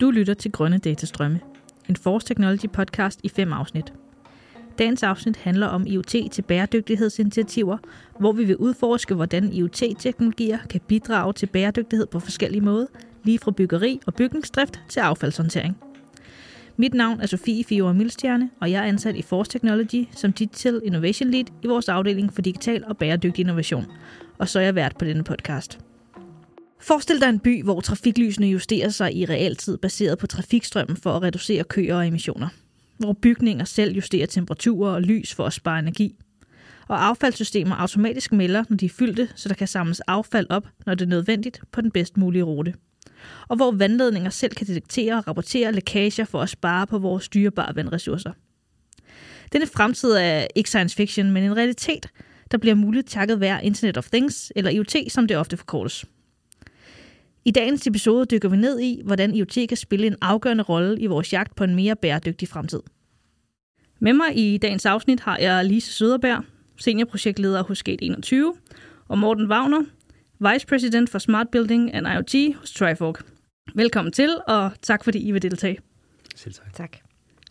Du lytter til Grønne Datastrømme, en Force Technology podcast i fem afsnit. Dagens afsnit handler om IoT til bæredygtighedsinitiativer, hvor vi vil udforske, hvordan IoT-teknologier kan bidrage til bæredygtighed på forskellige måder, lige fra byggeri og bygningsdrift til affaldshåndtering. Mit navn er Sofie Fiore Milstjerne, og jeg er ansat i Force Technology som Digital Innovation Lead i vores afdeling for digital og bæredygtig innovation. Og så er jeg vært på denne podcast. Forestil dig en by, hvor trafiklysene justerer sig i realtid baseret på trafikstrømmen for at reducere køer og emissioner. Hvor bygninger selv justerer temperaturer og lys for at spare energi. Og affaldssystemer automatisk melder, når de er fyldte, så der kan samles affald op, når det er nødvendigt, på den bedst mulige rute. Og hvor vandledninger selv kan detektere og rapportere lækager for at spare på vores dyrebare vandressourcer. Denne fremtid er ikke science fiction, men en realitet, der bliver muligt takket være Internet of Things, eller IoT, som det ofte forkortes. I dagens episode dykker vi ned i, hvordan IoT kan spille en afgørende rolle i vores jagt på en mere bæredygtig fremtid. Med mig i dagens afsnit har jeg Lise Søderberg, seniorprojektleder hos Gate 21, og Morten Wagner, Vice President for Smart Building and IoT hos Trifork. Velkommen til, og tak fordi I vil deltage. Selv tak. Tak.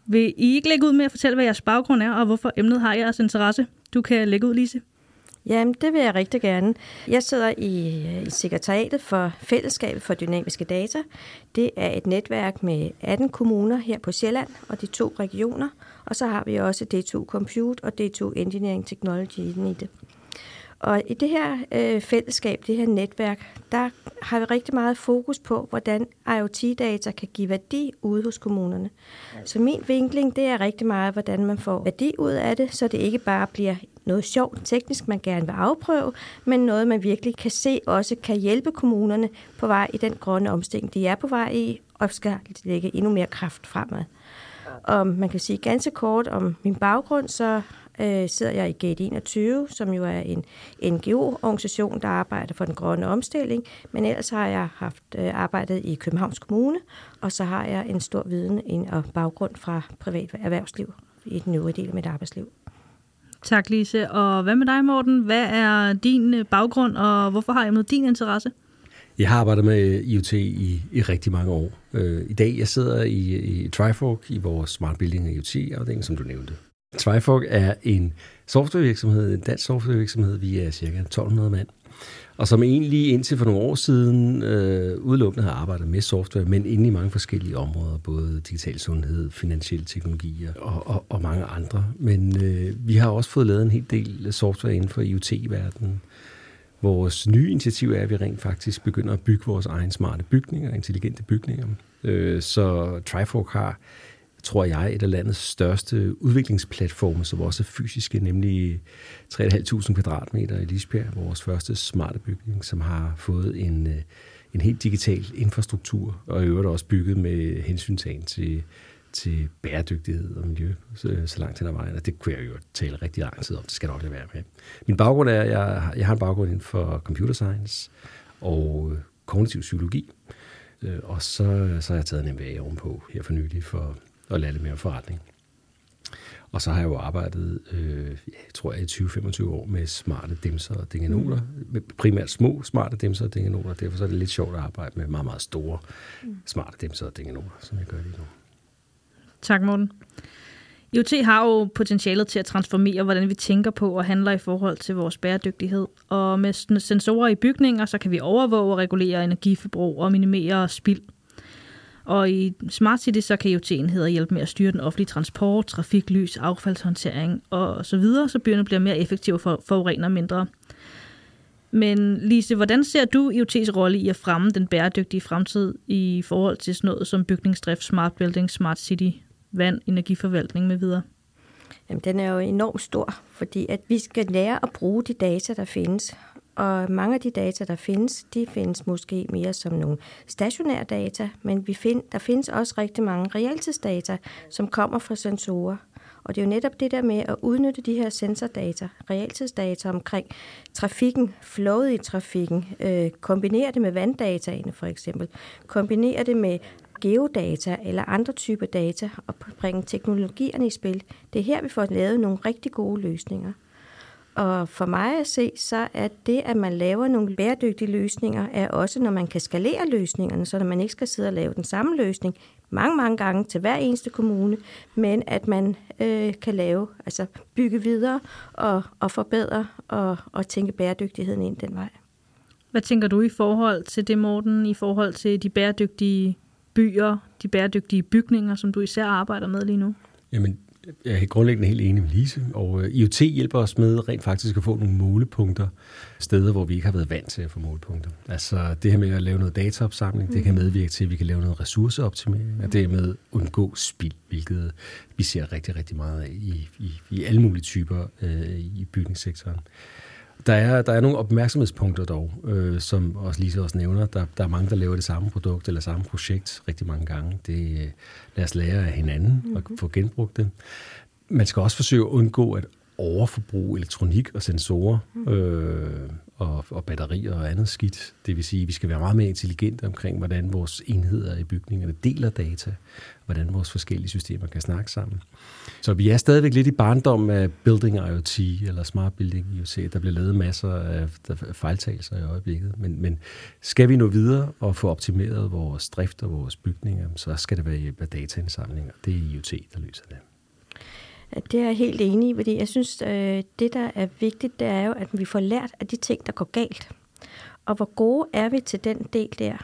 Vil I ikke lægge ud med at fortælle, hvad jeres baggrund er, og hvorfor emnet har jeres interesse? Du kan lægge ud, Lise. Jamen, det vil jeg rigtig gerne. Jeg sidder i, øh, i sekretariatet for Fællesskabet for Dynamiske Data. Det er et netværk med 18 kommuner her på Sjælland og de to regioner. Og så har vi også D2 Compute og D2 Engineering Technology i det. Og i det her øh, fællesskab, det her netværk, der har vi rigtig meget fokus på, hvordan IoT-data kan give værdi ude hos kommunerne. Så min vinkling, det er rigtig meget, hvordan man får værdi ud af det, så det ikke bare bliver noget sjovt teknisk, man gerne vil afprøve, men noget, man virkelig kan se også kan hjælpe kommunerne på vej i den grønne omstilling, de er på vej i, og skal lægge endnu mere kraft fremad om, man kan sige ganske kort om min baggrund, så øh, sidder jeg i Gate 21, som jo er en NGO-organisation, der arbejder for den grønne omstilling. Men ellers har jeg haft øh, arbejdet i Københavns Kommune, og så har jeg en stor viden ind og baggrund fra privat erhvervsliv i den øvrige del af mit arbejdsliv. Tak, Lise. Og hvad med dig, Morten? Hvad er din øh, baggrund, og hvorfor har jeg med din interesse? Jeg har arbejdet med IoT i, i rigtig mange år. Øh, I dag jeg sidder i, i Trifork i vores Smart Building IoT-afdeling, som du nævnte. Trifork er en softwarevirksomhed, en dansk softwarevirksomhed. Vi er cirka 1200 mand. Og som egentlig indtil for nogle år siden øh, udelukkende har arbejdet med software, men inde i mange forskellige områder, både digital sundhed, finansielle teknologier og, og, og mange andre. Men øh, vi har også fået lavet en hel del software inden for IoT-verdenen. Vores nye initiativ er, at vi rent faktisk begynder at bygge vores egen smarte bygninger, intelligente bygninger. Øh, så Trifork har tror jeg, et af landets største udviklingsplatforme, som også er fysiske, nemlig 3.500 kvadratmeter i Lisbjerg, vores første smarte bygning, som har fået en, øh, en helt digital infrastruktur, og i øvrigt også bygget med hensyntagen til, til bæredygtighed og miljø så, så langt hen ad vejen. Og det kunne jeg jo tale rigtig lang tid om, det skal nok lade være med. Min baggrund er, at jeg, jeg har en baggrund inden for computer science og kognitiv psykologi, øh, og så, så har jeg taget en MBA ovenpå her for nylig for og lade det mere forretning. Og så har jeg jo arbejdet, øh, jeg tror jeg, i 20-25 år med smarte dimser og dingenoler. Mm. Primært små smarte dimser og dingenoler. Derfor så er det lidt sjovt at arbejde med meget, meget store mm. smarte dimser og dingenoler, som jeg gør lige nu. Tak, Morten. IoT har jo potentialet til at transformere, hvordan vi tænker på og handler i forhold til vores bæredygtighed. Og med sensorer i bygninger, så kan vi overvåge og regulere energiforbrug og minimere spild. Og i Smart City, så kan IoT-enheder hjælpe med at styre den offentlige transport, trafik, lys, affaldshåndtering og så videre, så byerne bliver mere effektive for forurener mindre. Men Lise, hvordan ser du IoT's rolle i at fremme den bæredygtige fremtid i forhold til sådan noget som bygningsdrift, smart building, smart city, vand, energiforvaltning med videre? Jamen, den er jo enormt stor, fordi at vi skal lære at bruge de data, der findes. Og mange af de data, der findes, de findes måske mere som nogle stationære data, men vi find, der findes også rigtig mange realtidsdata, som kommer fra sensorer. Og det er jo netop det der med at udnytte de her sensordata, realtidsdata omkring trafikken, flowet i trafikken, øh, kombinere det med vanddataene for eksempel, kombinere det med geodata eller andre typer data og bringe teknologierne i spil. Det er her, vi får lavet nogle rigtig gode løsninger. Og for mig at se, så er det, at man laver nogle bæredygtige løsninger, er også, når man kan skalere løsningerne, så man ikke skal sidde og lave den samme løsning mange, mange gange til hver eneste kommune, men at man øh, kan lave, altså bygge videre og, og forbedre og, og tænke bæredygtigheden ind den vej. Hvad tænker du i forhold til det, Morten, i forhold til de bæredygtige byer, de bæredygtige bygninger, som du især arbejder med lige nu? Jamen, jeg er grundlæggende helt enig med Lise, og øh, IoT hjælper os med rent faktisk at få nogle målepunkter, steder, hvor vi ikke har været vant til at få målepunkter. Altså det her med at lave noget dataopsamling, mm. det kan medvirke til, at vi kan lave noget ressourceoptimering, og dermed undgå spild, hvilket vi ser rigtig, rigtig meget af i, i, i alle mulige typer øh, i bygningssektoren. Der er, der er nogle opmærksomhedspunkter dog, øh, som også Lise også nævner. Der, der er mange, der laver det samme produkt eller samme projekt rigtig mange gange. Det, øh, lad os lære af hinanden mm-hmm. og mhm. få genbrugt det. Man skal også forsøge at undgå at overforbruge elektronik og sensorer. Mm. Øh, og, og batterier og andet skidt. Det vil sige, at vi skal være meget mere intelligente omkring, hvordan vores enheder i bygningerne deler data, hvordan vores forskellige systemer kan snakke sammen. Så vi er stadigvæk lidt i barndom af Building IoT eller Smart Building IoT. Der bliver lavet masser af fejltagelser i øjeblikket, men, men skal vi nå videre og få optimeret vores drift og vores bygninger, så skal det være hjælp af dataindsamling, og det er IoT, der løser det. Øh, det er jeg helt enig i, fordi jeg synes, øh, det der er vigtigt, det er jo, at vi får lært af de ting, der går galt. Og hvor gode er vi til den del der?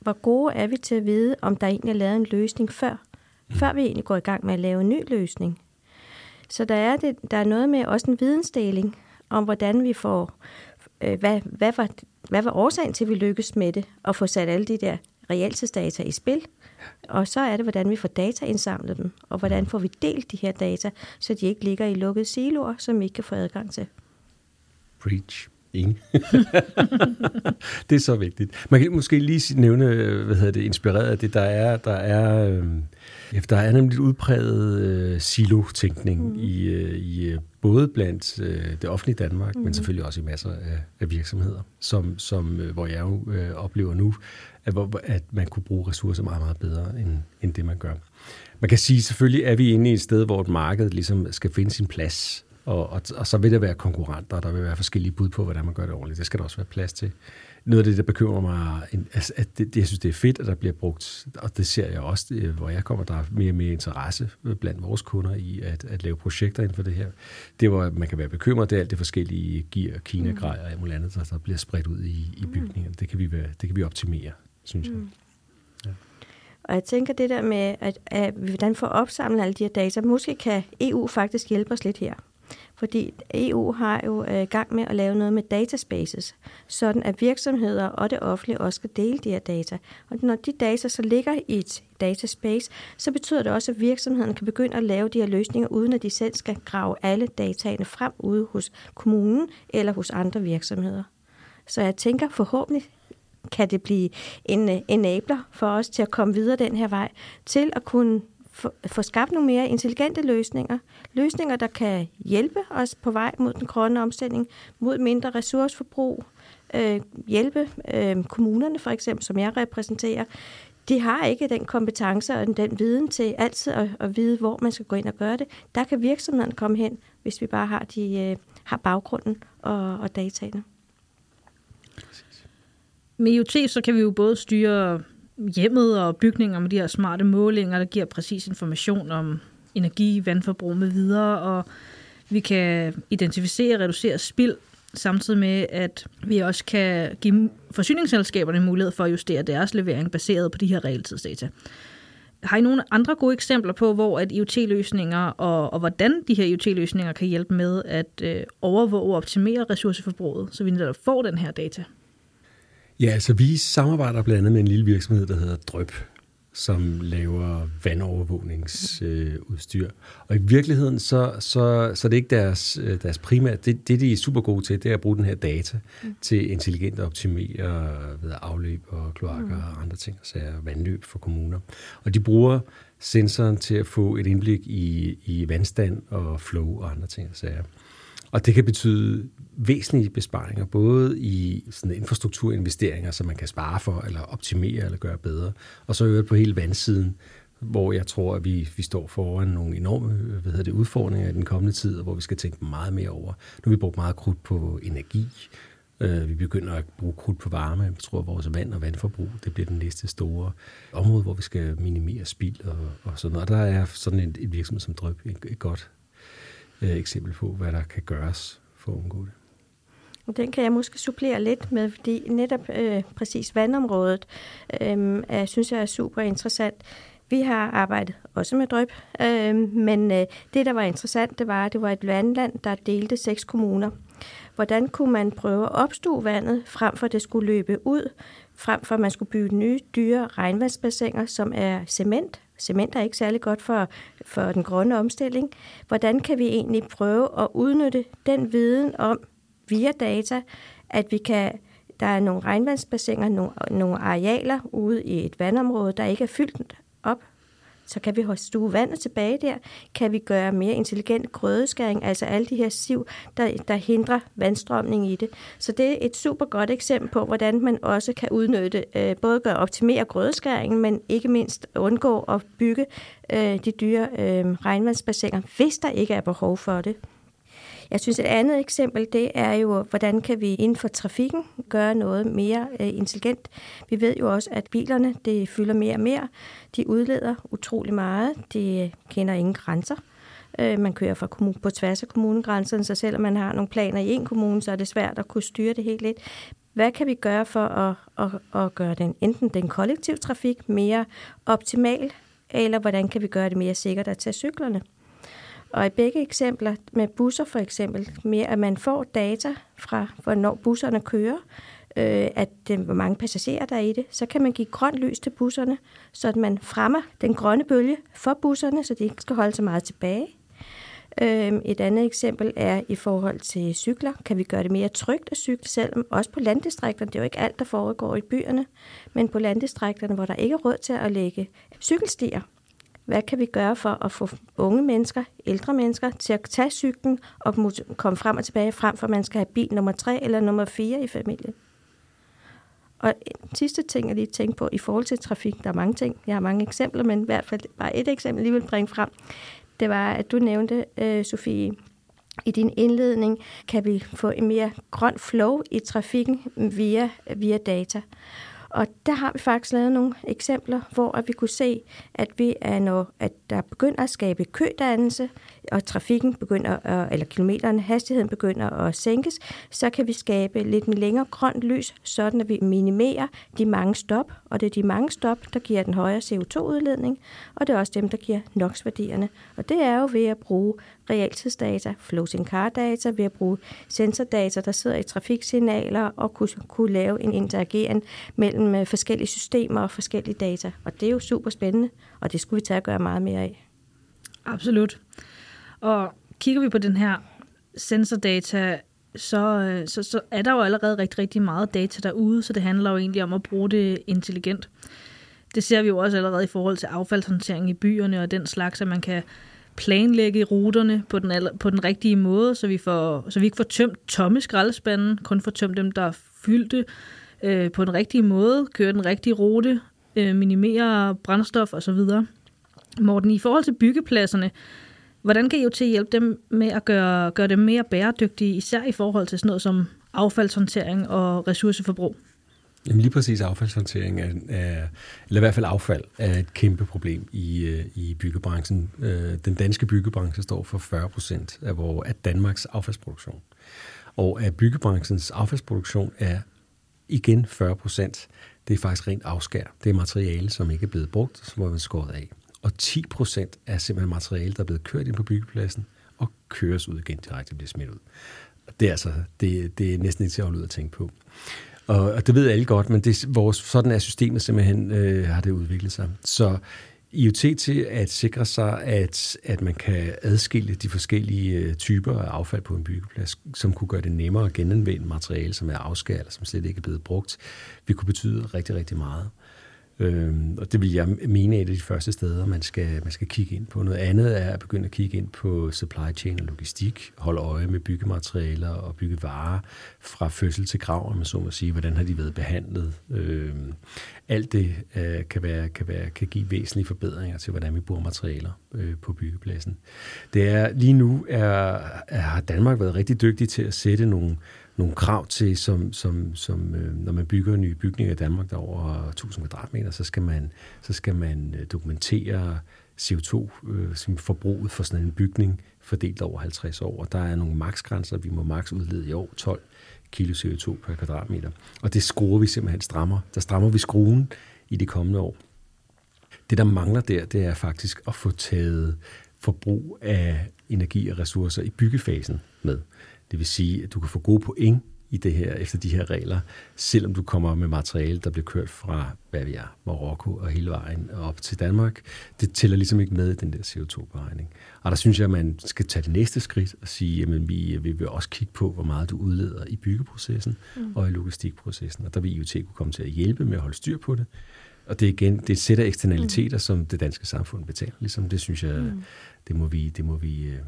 Hvor gode er vi til at vide, om der egentlig er lavet en løsning før? Før vi egentlig går i gang med at lave en ny løsning. Så der er, det, der er noget med også en vidensdeling om, hvordan vi får, øh, hvad, hvad, var, hvad var årsagen til, at vi lykkedes med det, og få sat alle de der realtidsdata i spil. Og så er det, hvordan vi får data indsamlet dem, og hvordan får vi delt de her data, så de ikke ligger i lukkede siloer, som vi ikke kan få adgang til. Preach. Enig. det er så vigtigt. Man kan måske lige nævne, hvad hedder det, inspireret af det, der er, der er, øh, der er nemlig udpræget øh, silo-tænkning mm. i, øh, i øh, både blandt øh, det offentlige Danmark, mm. men selvfølgelig også i masser af, af virksomheder, som, som øh, hvor jeg jo øh, oplever nu, at, at man kunne bruge ressourcer meget, meget bedre, end, end det man gør. Man kan sige, selvfølgelig er vi inde i et sted, hvor et marked ligesom skal finde sin plads, og, og, og så vil der være konkurrenter, og der vil være forskellige bud på, hvordan man gør det ordentligt. Det skal der også være plads til. Noget af det, der bekymrer mig, altså, at det, jeg synes, det er fedt, at der bliver brugt, og det ser jeg også, det, hvor jeg kommer, der er mere og mere interesse blandt vores kunder i at, at lave projekter inden for det her. Det, hvor man kan være bekymret, det er alt det forskellige gear, Kina-grejer og alt muligt andet, der, der bliver spredt ud i, i bygningerne. Det kan vi, være, det kan vi optimere synes jeg. Mm. Ja. Og jeg tænker det der med, at, at hvordan får opsamlet alle de her data, måske kan EU faktisk hjælpe os lidt her. Fordi EU har jo øh, gang med at lave noget med dataspaces, sådan at virksomheder og det offentlige også skal dele de her data. Og når de data så ligger i et dataspace, så betyder det også, at virksomheden kan begynde at lave de her løsninger, uden at de selv skal grave alle dataene frem ude hos kommunen eller hos andre virksomheder. Så jeg tænker forhåbentlig kan det blive øh, en enabler for os til at komme videre den her vej, til at kunne få, få skabt nogle mere intelligente løsninger. Løsninger, der kan hjælpe os på vej mod den grønne omstilling, mod mindre ressourceforbrug, øh, hjælpe øh, kommunerne for eksempel, som jeg repræsenterer. De har ikke den kompetence og den viden til altid at, at vide, hvor man skal gå ind og gøre det. Der kan virksomheden komme hen, hvis vi bare har, de, øh, har baggrunden og, og dataene. Med IoT, så kan vi jo både styre hjemmet og bygninger med de her smarte målinger, der giver præcis information om energi, vandforbrug med videre, og vi kan identificere og reducere spild, samtidig med, at vi også kan give forsyningsselskaberne mulighed for at justere deres levering baseret på de her realtidsdata. Har I nogle andre gode eksempler på, hvor at IoT-løsninger og, og hvordan de her IoT-løsninger kan hjælpe med at øh, overvåge og optimere ressourceforbruget, så vi netop får den her data? Ja, altså vi samarbejder blandt andet med en lille virksomhed, der hedder Drøb, som laver vandovervågningsudstyr. Øh, og i virkeligheden, så, så, så det er ikke deres, øh, deres primære... Det, det, de er super gode til, det er at bruge den her data mm. til intelligent at optimere ved afløb og kloakker mm. og andre ting, så er vandløb for kommuner. Og de bruger sensoren til at få et indblik i, i vandstand og flow og andre ting, så er. Og det kan betyde væsentlige besparinger, både i sådan infrastrukturinvesteringer, som man kan spare for, eller optimere, eller gøre bedre, og så øvrigt på hele vandsiden, hvor jeg tror, at vi, vi står foran nogle enorme øh, hvad hedder det, udfordringer i den kommende tid, og hvor vi skal tænke meget mere over. Nu har vi brugt meget krudt på energi, Øh, vi begynder at bruge krudt på varme. Jeg tror, at vores vand og vandforbrug det bliver den næste store område, hvor vi skal minimere spild og, og sådan noget. Og der er sådan en, en virksomhed som Drøb et, et godt øh, eksempel på, hvad der kan gøres for at undgå det. Den kan jeg måske supplere lidt med, fordi netop øh, præcis vandområdet, øh, er, synes jeg er super interessant. Vi har arbejdet også med drøb, øh, men øh, det, der var interessant, det var, at det var et vandland, der delte seks kommuner. Hvordan kunne man prøve at opstue vandet, frem for at det skulle løbe ud, frem for at man skulle bygge nye, dyre regnvandsbassiner, som er cement. Cement er ikke særlig godt for, for den grønne omstilling. Hvordan kan vi egentlig prøve at udnytte den viden om via data, at vi kan der er nogle regnvandsbassiner, nogle, nogle arealer ude i et vandområde, der ikke er fyldt op så kan vi stue vandet tilbage der, kan vi gøre mere intelligent grødeskæring, altså alle de her siv, der, der hindrer vandstrømning i det. Så det er et super godt eksempel på, hvordan man også kan udnytte, øh, både gøre optimere grødeskæringen, men ikke mindst undgå at bygge øh, de dyre øh, regnvandsbassiner, hvis der ikke er behov for det. Jeg synes, et andet eksempel, det er jo, hvordan kan vi inden for trafikken gøre noget mere øh, intelligent. Vi ved jo også, at bilerne, det fylder mere og mere. De udleder utrolig meget. De øh, kender ingen grænser. Øh, man kører fra kommune, på tværs af kommunegrænserne, så selvom man har nogle planer i en kommune, så er det svært at kunne styre det helt lidt. Hvad kan vi gøre for at, at, at gøre den, enten den kollektive trafik mere optimal, eller hvordan kan vi gøre det mere sikkert at tage cyklerne? Og i begge eksempler med busser for eksempel, med at man får data fra, hvornår busserne kører, øh, at øh, hvor mange passagerer der er i det, så kan man give grønt lys til busserne, så at man fremmer den grønne bølge for busserne, så de ikke skal holde så meget tilbage. Øh, et andet eksempel er i forhold til cykler. Kan vi gøre det mere trygt at cykle, selv også på landdistrikterne? Det er jo ikke alt, der foregår i byerne, men på landdistrikterne, hvor der ikke er råd til at lægge cykelstier, hvad kan vi gøre for at få unge mennesker, ældre mennesker, til at tage cyklen og komme frem og tilbage, frem for at man skal have bil nummer tre eller nummer fire i familien? Og en sidste ting, jeg lige tænkte på i forhold til trafik, der er mange ting, jeg har mange eksempler, men i hvert fald bare et eksempel, lige vil bringe frem, det var, at du nævnte, øh, Sofie, i din indledning, kan vi få en mere grøn flow i trafikken via, via data. Og der har vi faktisk lavet nogle eksempler, hvor at vi kunne se, at vi er når at der begynder at skabe kødannelse, og trafikken begynder, at, eller kilometerne, hastigheden begynder at sænkes, så kan vi skabe lidt en længere grønt lys, sådan at vi minimerer de mange stop, og det er de mange stop, der giver den højere CO2-udledning, og det er også dem, der giver NOx-værdierne. Og det er jo ved at bruge realtidsdata, floating car data, ved at bruge sensordata, der sidder i trafiksignaler, og kunne, kunne lave en interagering mellem øh, forskellige systemer og forskellige data. Og det er jo super spændende, og det skulle vi tage at gøre meget mere af. Absolut. Og kigger vi på den her sensordata, så, øh, så, så er der jo allerede rigtig, rigtig meget data derude, så det handler jo egentlig om at bruge det intelligent. Det ser vi jo også allerede i forhold til affaldshåndtering i byerne og den slags, at man kan planlægge ruterne på den, på den rigtige måde, så vi, får, så vi ikke får tømt tomme skraldespanden, kun får tømt dem, der er fyldte øh, på den rigtige måde, køre den rigtige rute, øh, minimere brændstof osv. Morten, i forhold til byggepladserne, hvordan kan IoT hjælpe dem med at gøre, gøre dem mere bæredygtige, især i forhold til sådan noget som affaldshåndtering og ressourceforbrug? Jamen lige præcis affaldshåndtering er, er, eller i hvert fald affald, er et kæmpe problem i, øh, i byggebranchen. Øh, den danske byggebranche står for 40 procent af, vores, af Danmarks affaldsproduktion. Og af byggebranchens affaldsproduktion er igen 40 procent, det er faktisk rent afskær. Det er materiale, som ikke er blevet brugt, som er skåret af. Og 10 procent er simpelthen materiale, der er blevet kørt ind på byggepladsen og køres ud igen direkte bliver smidt ud. Det er altså, det, det er næsten ikke til at holde ud at tænke på. Og, og det ved alle godt, men det, vores, sådan er systemet simpelthen, øh, har det udviklet sig. Så IoT til at sikre sig, at, at man kan adskille de forskellige øh, typer af affald på en byggeplads, som kunne gøre det nemmere at genanvende materiale, som er afskæret, eller som slet ikke er blevet brugt, vil kunne betyde rigtig, rigtig meget. Øhm, og det vil jeg mene er et af de første steder, man skal, man skal kigge ind på. Noget andet er at begynde at kigge ind på supply chain og logistik, holde øje med byggematerialer og byggevarer fra fødsel til grav, om man så må sige, hvordan har de været behandlet. Øhm, alt det øh, kan, være, kan, være, kan give væsentlige forbedringer til, hvordan vi bruger materialer øh, på byggepladsen. Det er, lige nu er, er, har Danmark været rigtig dygtig til at sætte nogle nogle krav til, som, som, som øh, når man bygger nye bygninger i Danmark, der er over 1000 kvadratmeter, så skal man, så skal man øh, dokumentere CO2-forbruget øh, for sådan en bygning fordelt over 50 år. Og der er nogle maksgrænser, vi må maks udlede i år 12 kilo CO2 per kvadratmeter. Og det skruer vi simpelthen strammer. Der strammer vi skruen i de kommende år. Det, der mangler der, det er faktisk at få taget forbrug af energi og ressourcer i byggefasen med. Det vil sige, at du kan få gode point i det her, efter de her regler, selvom du kommer med materiale, der bliver kørt fra, hvad vi er, Marokko og hele vejen op til Danmark. Det tæller ligesom ikke med i den der CO2-beregning. Og der synes jeg, at man skal tage det næste skridt og sige, at vi, vi vil også kigge på, hvor meget du udleder i byggeprocessen mm. og i logistikprocessen. Og der vil IoT kunne komme til at hjælpe med at holde styr på det. Og det er igen, det sætter eksternaliteter, mm. som det danske samfund betaler. Ligesom det synes jeg, mm. det må vi, det må vi, øh,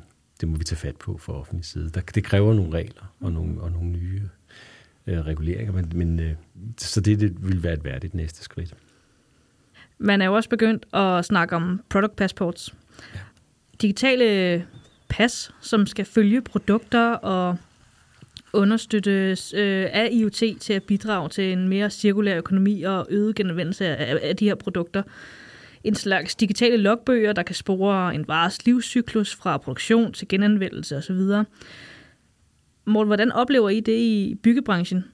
det må vi tage fat på for offentlig side. Der, det kræver nogle regler og nogle, og nogle nye øh, reguleringer, men, men øh, så det, det vil være et værdigt næste skridt. Man er jo også begyndt at snakke om product passports. Ja. Digitale pas, som skal følge produkter og understøttes øh, af IoT til at bidrage til en mere cirkulær økonomi og øget genanvendelse af, af de her produkter en slags digitale logbøger, der kan spore en vares livscyklus fra produktion til genanvendelse osv. Morten, hvordan oplever I det i byggebranchen?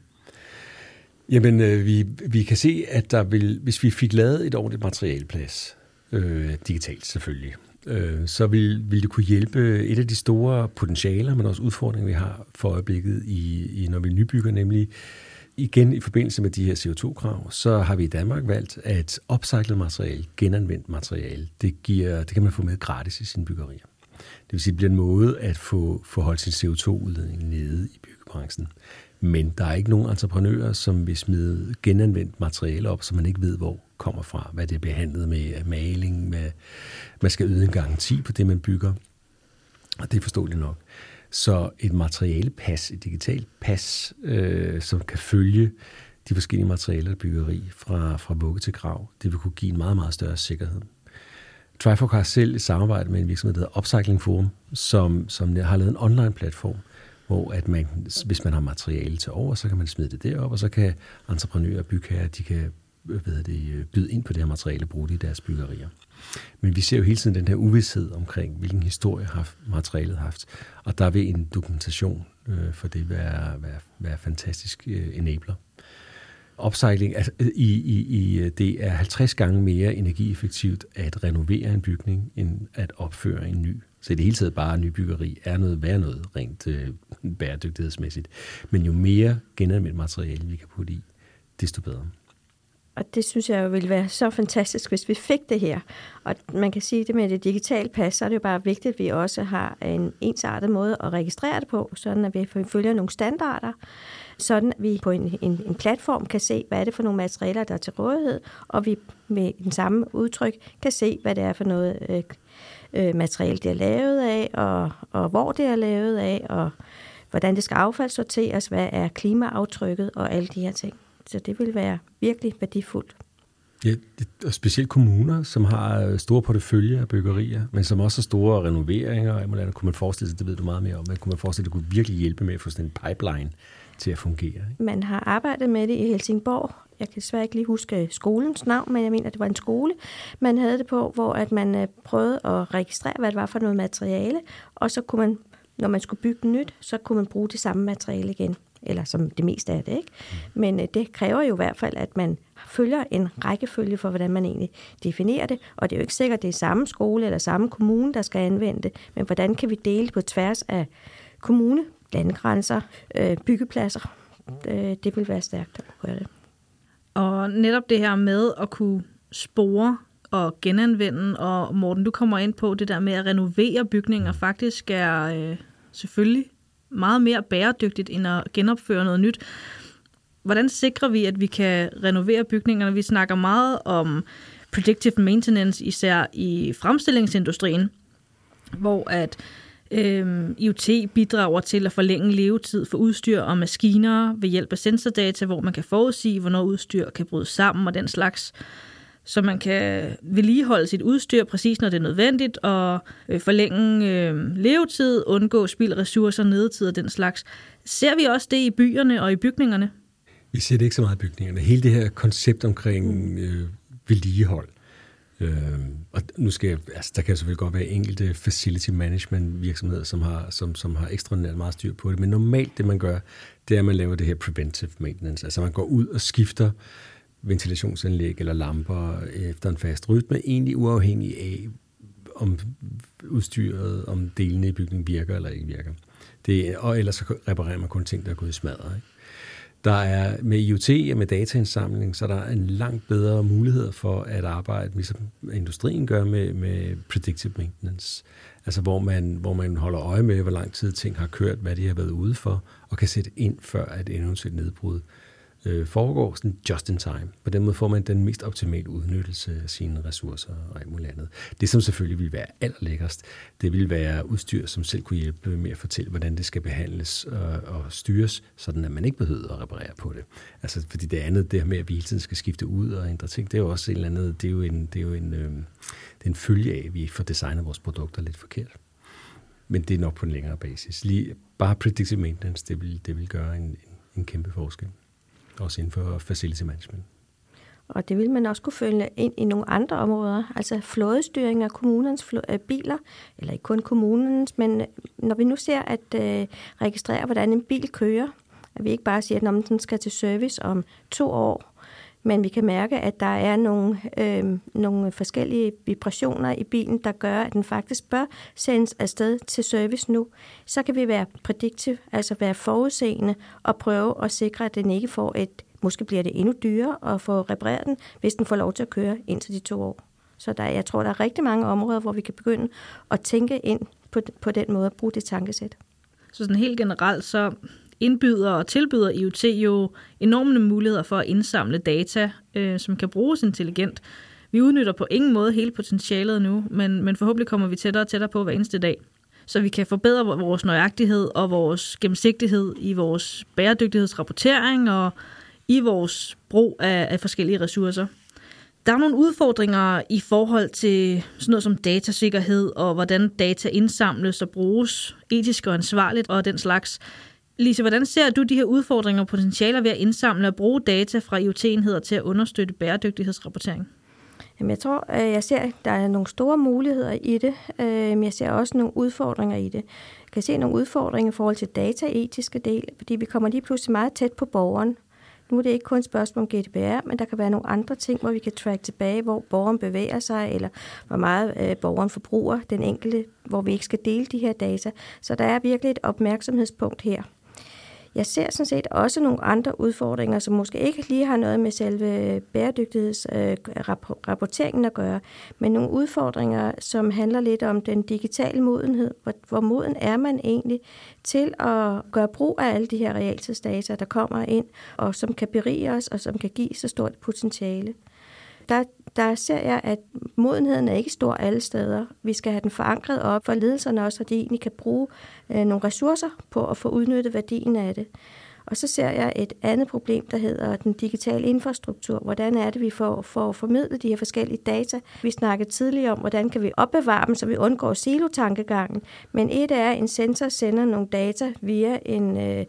Jamen, øh, vi, vi kan se, at der vil, hvis vi fik lavet et ordentligt materialplads, øh, digitalt selvfølgelig, øh, så vil, vil det kunne hjælpe et af de store potentialer, men også udfordringer, vi har for øjeblikket, i, i når vi nybygger, nemlig igen i forbindelse med de her CO2-krav, så har vi i Danmark valgt, at opcyclet materiale, genanvendt materiale, det, giver, det kan man få med gratis i sine byggerier. Det vil sige, det bliver en måde at få, få holdt sin CO2-udledning nede i byggebranchen. Men der er ikke nogen entreprenører, som vil smide genanvendt materiale op, som man ikke ved, hvor kommer fra, hvad det er behandlet med maling, med, man skal yde en garanti på det, man bygger. Og det er forståeligt nok. Så et materialepas, et digitalt pas, øh, som kan følge de forskellige materialer, der byggeri fra, fra vugge til grav, det vil kunne give en meget, meget større sikkerhed. Trifork har selv et samarbejde med en virksomhed, der hedder Upcycling Forum, som, som har lavet en online platform, hvor at man, hvis man har materiale til over, så kan man smide det derop, og så kan entreprenører og bygherrer, de kan øh, hvad det, byde ind på det her materiale og bruge det i deres byggerier. Men vi ser jo hele tiden den her uvidshed omkring, hvilken historie har materialet haft. Og der vil en dokumentation øh, for det være, være, være fantastisk øh, enabler. Upcycling, altså, øh, i, i, i, øh, det er 50 gange mere energieffektivt at renovere en bygning, end at opføre en ny. Så i det hele taget bare nybyggeri er noget værd noget rent øh, bæredygtighedsmæssigt. Men jo mere genanvendt materiale vi kan putte i, desto bedre. Og det synes jeg jo ville være så fantastisk, hvis vi fik det her. Og man kan sige det med det digitale pas, så er det jo bare vigtigt, at vi også har en ensartet måde at registrere det på, sådan at vi følger nogle standarder, sådan at vi på en, en, en platform kan se, hvad er det for nogle materialer, der er til rådighed, og vi med den samme udtryk kan se, hvad det er for noget øh, øh, materiale, det er lavet af, og, og hvor det er lavet af, og hvordan det skal affaldssorteres, hvad er klimaaftrykket og alle de her ting. Så det vil være virkelig værdifuldt. Ja, og specielt kommuner, som har øh, store portefølje af byggerier, men som også har store renoveringer, og kunne man forestille sig, det ved du meget mere om, men kunne man forestille sig, det kunne virkelig hjælpe med at få sådan en pipeline til at fungere. Ikke? Man har arbejdet med det i Helsingborg. Jeg kan desværre ikke lige huske skolens navn, men jeg mener, at det var en skole, man havde det på, hvor at man øh, prøvede at registrere, hvad det var for noget materiale, og så kunne man, når man skulle bygge nyt, så kunne man bruge det samme materiale igen eller som det meste af det. Ikke? Mm. Men øh, det kræver jo i hvert fald, at man følger en rækkefølge for, hvordan man egentlig definerer det. Og det er jo ikke sikkert, at det er samme skole eller samme kommune, der skal anvende det, men hvordan kan vi dele på tværs af kommune, landegrænser, øh, byggepladser. Øh, det vil være stærkt at gøre det. Og netop det her med at kunne spore og genanvende, og Morten, du kommer ind på det der med at renovere bygninger, faktisk er øh, selvfølgelig meget mere bæredygtigt end at genopføre noget nyt. hvordan sikrer vi, at vi kan renovere bygningerne? Vi snakker meget om predictive maintenance, især i fremstillingsindustrien, hvor at øh, IoT bidrager til at forlænge levetid for udstyr og maskiner ved hjælp af sensordata, hvor man kan forudsige, hvornår udstyr kan bryde sammen og den slags. Så man kan vedligeholde sit udstyr præcis, når det er nødvendigt, og øh, forlænge øh, levetid, undgå spildressourcer, nedetid og den slags. Ser vi også det i byerne og i bygningerne? Vi ser det ikke så meget i bygningerne. Hele det her koncept omkring øh, vedligehold, Øh, og nu skal jeg, altså, der kan selvfølgelig godt være enkelte facility management virksomheder, som har, som, som har ekstraordinært meget styr på det, men normalt det man gør, det er, at man laver det her preventive maintenance. Altså man går ud og skifter ventilationsanlæg eller lamper efter en fast rytme, egentlig uafhængig af, om udstyret, om delene i bygningen virker eller ikke virker. Det, og ellers så reparerer man kun ting, der er gået i smadret. Ikke? Der er med IoT og med dataindsamling, så der er en langt bedre mulighed for at arbejde, ligesom industrien gør med, med predictive maintenance. Altså hvor man, hvor man holder øje med, hvor lang tid ting har kørt, hvad de har været ude for, og kan sætte ind før et eventuelt nedbrud øh, foregår sådan just in time. På den måde får man den mest optimale udnyttelse af sine ressourcer og alt muligt andet. Det, som selvfølgelig vil være allerlækkerst, det vil være udstyr, som selv kunne hjælpe med at fortælle, hvordan det skal behandles og, og styres, sådan at man ikke behøver at reparere på det. Altså, fordi det andet, det her med, at vi hele tiden skal skifte ud og ændre ting, det er jo også et eller andet, det er jo en, det er jo en, øh, det er en følge af, at vi får designet vores produkter lidt forkert. Men det er nok på en længere basis. Lige, bare predictive maintenance, det vil, det vil gøre en, en, en kæmpe forskel også inden for facility management. Og det vil man også kunne følge ind i nogle andre områder, altså flådestyring af kommunens øh, biler, eller ikke kun kommunens, men øh, når vi nu ser at øh, registrere, hvordan en bil kører, at vi ikke bare siger, at den skal til service om to år, men vi kan mærke, at der er nogle, øh, nogle forskellige vibrationer i bilen, der gør, at den faktisk bør sendes afsted til service nu. Så kan vi være predictive, altså være forudseende og prøve at sikre, at den ikke får et, måske bliver det endnu dyrere at få repareret den, hvis den får lov til at køre indtil de to år. Så der, jeg tror, der er rigtig mange områder, hvor vi kan begynde at tænke ind på, på den måde at bruge det tankesæt. Så sådan helt generelt, så indbyder og tilbyder IoT jo enorme muligheder for at indsamle data, øh, som kan bruges intelligent. Vi udnytter på ingen måde hele potentialet nu, men, men forhåbentlig kommer vi tættere og tættere på hver eneste dag. Så vi kan forbedre vores nøjagtighed og vores gennemsigtighed i vores bæredygtighedsrapportering og i vores brug af, af forskellige ressourcer. Der er nogle udfordringer i forhold til sådan noget som datasikkerhed og hvordan data indsamles og bruges etisk og ansvarligt og den slags. Lise, hvordan ser du de her udfordringer og potentialer ved at indsamle og bruge data fra IoT-enheder til at understøtte bæredygtighedsrapportering? Jamen, jeg tror, øh, jeg ser, at der er nogle store muligheder i det, øh, men jeg ser også nogle udfordringer i det. Jeg kan se nogle udfordringer i forhold til dataetiske del, fordi vi kommer lige pludselig meget tæt på borgeren. Nu er det ikke kun et spørgsmål om GDPR, men der kan være nogle andre ting, hvor vi kan track tilbage, hvor borgeren bevæger sig, eller hvor meget øh, borgeren forbruger den enkelte, hvor vi ikke skal dele de her data. Så der er virkelig et opmærksomhedspunkt her. Jeg ser sådan set også nogle andre udfordringer, som måske ikke lige har noget med selve bæredygtighedsrapporteringen øh, at gøre, men nogle udfordringer, som handler lidt om den digitale modenhed. Hvor, hvor moden er man egentlig til at gøre brug af alle de her realtidsdata, der kommer ind, og som kan berige os, og som kan give så stort potentiale der, der ser jeg, at modenheden er ikke stor alle steder. Vi skal have den forankret op for ledelserne også, så de egentlig kan bruge øh, nogle ressourcer på at få udnyttet værdien af det. Og så ser jeg et andet problem, der hedder den digitale infrastruktur. Hvordan er det, vi får, får formidlet de her forskellige data? Vi snakkede tidligere om, hvordan kan vi opbevare dem, så vi undgår silotankegangen. Men et er, at en sensor sender nogle data via en øh,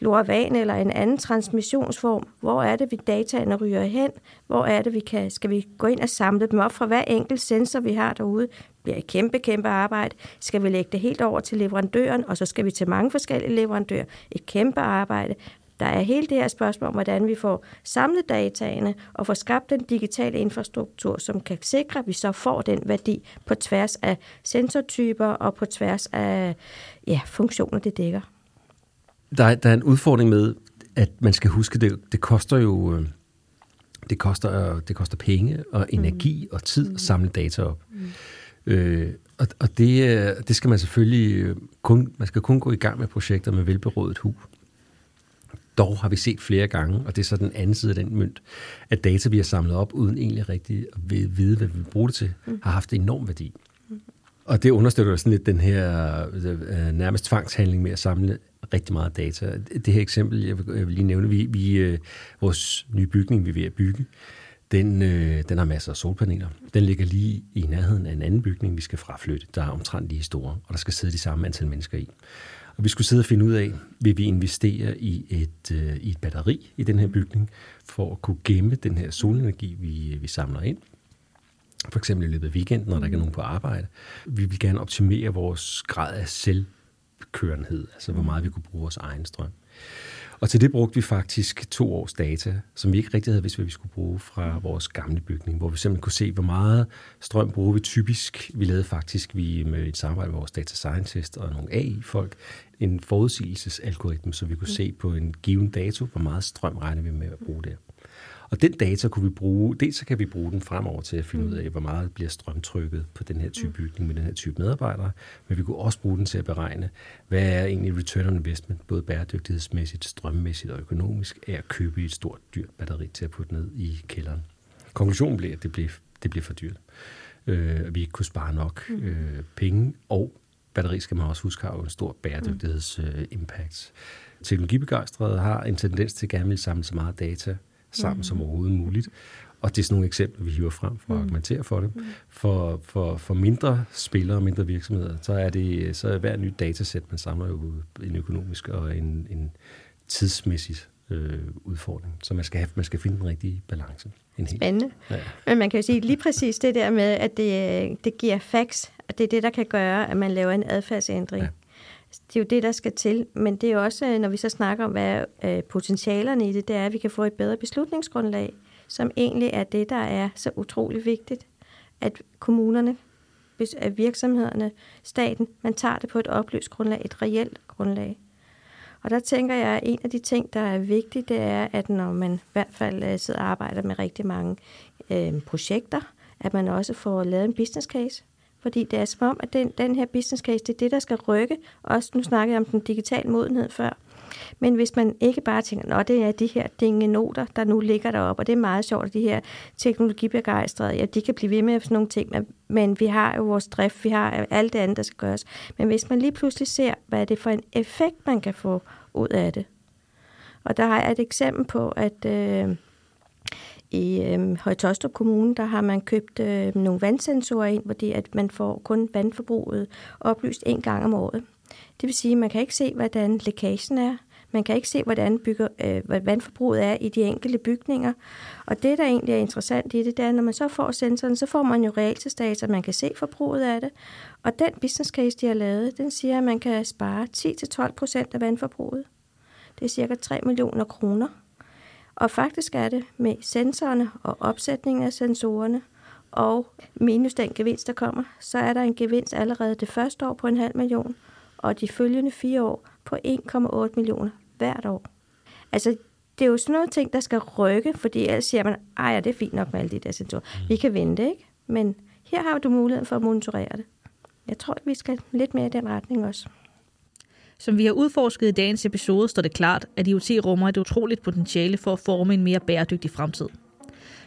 LoRaWAN eller en anden transmissionsform. Hvor er det, vi dataene ryger hen? Hvor er det, vi kan, skal vi gå ind og samle dem op fra hver enkelt sensor, vi har derude? Bliver et kæmpe, kæmpe arbejde. Skal vi lægge det helt over til leverandøren, og så skal vi til mange forskellige leverandører. Et kæmpe arbejde. Der er hele det her spørgsmål om, hvordan vi får samlet dataene og får skabt den digitale infrastruktur, som kan sikre, at vi så får den værdi på tværs af sensortyper og på tværs af ja, funktioner, det dækker. Der er, der er en udfordring med, at man skal huske, det, det koster jo øh, det koster, det koster penge og energi mm. og tid at samle data op. Mm. Øh, og og det, øh, det skal man selvfølgelig øh, kun, man skal kun gå i gang med projekter med velberådet hu. Dog har vi set flere gange, og det er så den anden side af den mønt, at data, vi har samlet op, uden egentlig rigtig at vide, hvad vi vil bruge det til, har haft enorm værdi. Og det understøtter sådan lidt den her øh, nærmest tvangshandling med at samle rigtig meget data. Det her eksempel, jeg vil, jeg vil lige nævne, vi, vi øh, vores nye bygning, vi er ved at bygge, den, øh, den har masser af solpaneler. Den ligger lige i nærheden af en anden bygning, vi skal fraflytte, der er omtrent lige store, og der skal sidde de samme antal mennesker i. Og vi skulle sidde og finde ud af, vil vi investere i et, øh, i et batteri i den her bygning, for at kunne gemme den her solenergi, vi, øh, vi samler ind. For eksempel i løbet af weekenden, når der ikke er nogen på arbejde. Vi vil gerne optimere vores grad af selvkørenhed, altså hvor meget vi kunne bruge vores egen strøm. Og til det brugte vi faktisk to års data, som vi ikke rigtig havde vidst, hvad vi skulle bruge fra vores gamle bygning, hvor vi simpelthen kunne se, hvor meget strøm bruger vi typisk. Vi lavede faktisk vi med et samarbejde med vores data scientist og nogle AI-folk en forudsigelsesalgoritme, så vi kunne se på en given dato, hvor meget strøm regner vi med at bruge der. Og den data kunne vi bruge, dels så kan vi bruge den fremover til at finde ud af, hvor meget bliver strømtrykket på den her type bygning med den her type medarbejdere, men vi kunne også bruge den til at beregne, hvad er egentlig return on investment, både bæredygtighedsmæssigt, strømmæssigt og økonomisk, af at købe et stort dyrt batteri til at putte ned i kælderen. Konklusionen blev, at det blev, det blev for dyrt. Øh, at vi ikke kunne spare nok øh, penge, og batteri skal man også huske har jo en stor bæredygtighedsimpact. Øh, Teknologibegejstrede har en tendens til at gerne vil samle så meget data sammen mm. som overhovedet muligt. Og det er sådan nogle eksempler, vi hiver frem for at mm. argumentere for det. Mm. For, for, for mindre spillere og mindre virksomheder, så er det så er hver nyt datasæt, man samler jo en økonomisk og en, en tidsmæssig øh, udfordring. Så man skal, have, man skal finde den rigtige balance. En Spændende. Ja. Men man kan jo sige lige præcis det der med, at det, det giver facts, at det er det, der kan gøre, at man laver en adfærdsændring. Ja. Det er jo det, der skal til, men det er også, øh, når vi så snakker om, hvad er potentialerne i det, det er, at vi kan få et bedre beslutningsgrundlag, som egentlig er det, der er så utrolig vigtigt, at kommunerne, at virksomhederne, staten, man tager det på et oplyst grundlag, et reelt grundlag. Og der tænker jeg, at en af de ting, der er vigtigt, det er, at når man i hvert fald øh, sidder og arbejder med rigtig mange øh, projekter, at man også får lavet en business case, fordi det er som om, at den, den her business case, det er det, der skal rykke. Også nu snakkede jeg om den digitale modenhed før. Men hvis man ikke bare tænker, at det er de her dinge noter, der nu ligger deroppe, og det er meget sjovt, at de her teknologibegejstrede, ja, de kan blive ved med sådan nogle ting, men, men vi har jo vores drift, vi har alt det andet, der skal gøres. Men hvis man lige pludselig ser, hvad er det for en effekt, man kan få ud af det. Og der har jeg et eksempel på, at øh, i øh, Højtostrup Kommune, der har man købt øh, nogle vandsensorer ind, fordi at man får kun vandforbruget oplyst en gang om året. Det vil sige, at man kan ikke se, hvordan lækagen er. Man kan ikke se, hvordan bygger, øh, hvad vandforbruget er i de enkelte bygninger. Og det, der egentlig er interessant i det, det er, at når man så får sensoren, så får man jo realtidsdata, man kan se forbruget af det. Og den business case, de har lavet, den siger, at man kan spare 10-12 procent af vandforbruget. Det er cirka 3 millioner kroner og faktisk er det med sensorerne og opsætningen af sensorerne og minus den gevinst, der kommer, så er der en gevinst allerede det første år på en halv million, og de følgende fire år på 1,8 millioner hvert år. Altså, det er jo sådan noget ting, der skal rykke, fordi ellers siger man, ej, ja, det er fint nok med alle de der sensorer. Vi kan vente, ikke? Men her har du muligheden for at monitorere det. Jeg tror, vi skal lidt mere i den retning også. Som vi har udforsket i dagens episode, står det klart, at IoT rummer et utroligt potentiale for at forme en mere bæredygtig fremtid.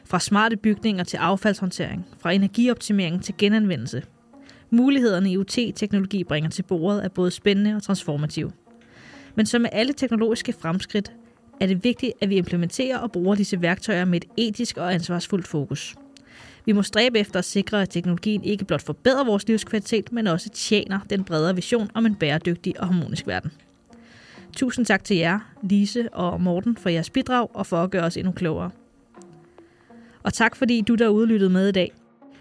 Fra smarte bygninger til affaldshåndtering, fra energioptimering til genanvendelse. Mulighederne IoT-teknologi bringer til bordet er både spændende og transformative. Men som med alle teknologiske fremskridt, er det vigtigt, at vi implementerer og bruger disse værktøjer med et etisk og ansvarsfuldt fokus. Vi må stræbe efter at sikre, at teknologien ikke blot forbedrer vores livskvalitet, men også tjener den bredere vision om en bæredygtig og harmonisk verden. Tusind tak til jer, Lise og Morten, for jeres bidrag og for at gøre os endnu klogere. Og tak fordi du derude lyttede med i dag.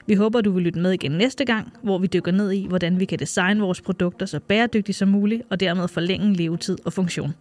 Vi håber, du vil lytte med igen næste gang, hvor vi dykker ned i, hvordan vi kan designe vores produkter så bæredygtigt som muligt og dermed forlænge levetid og funktion.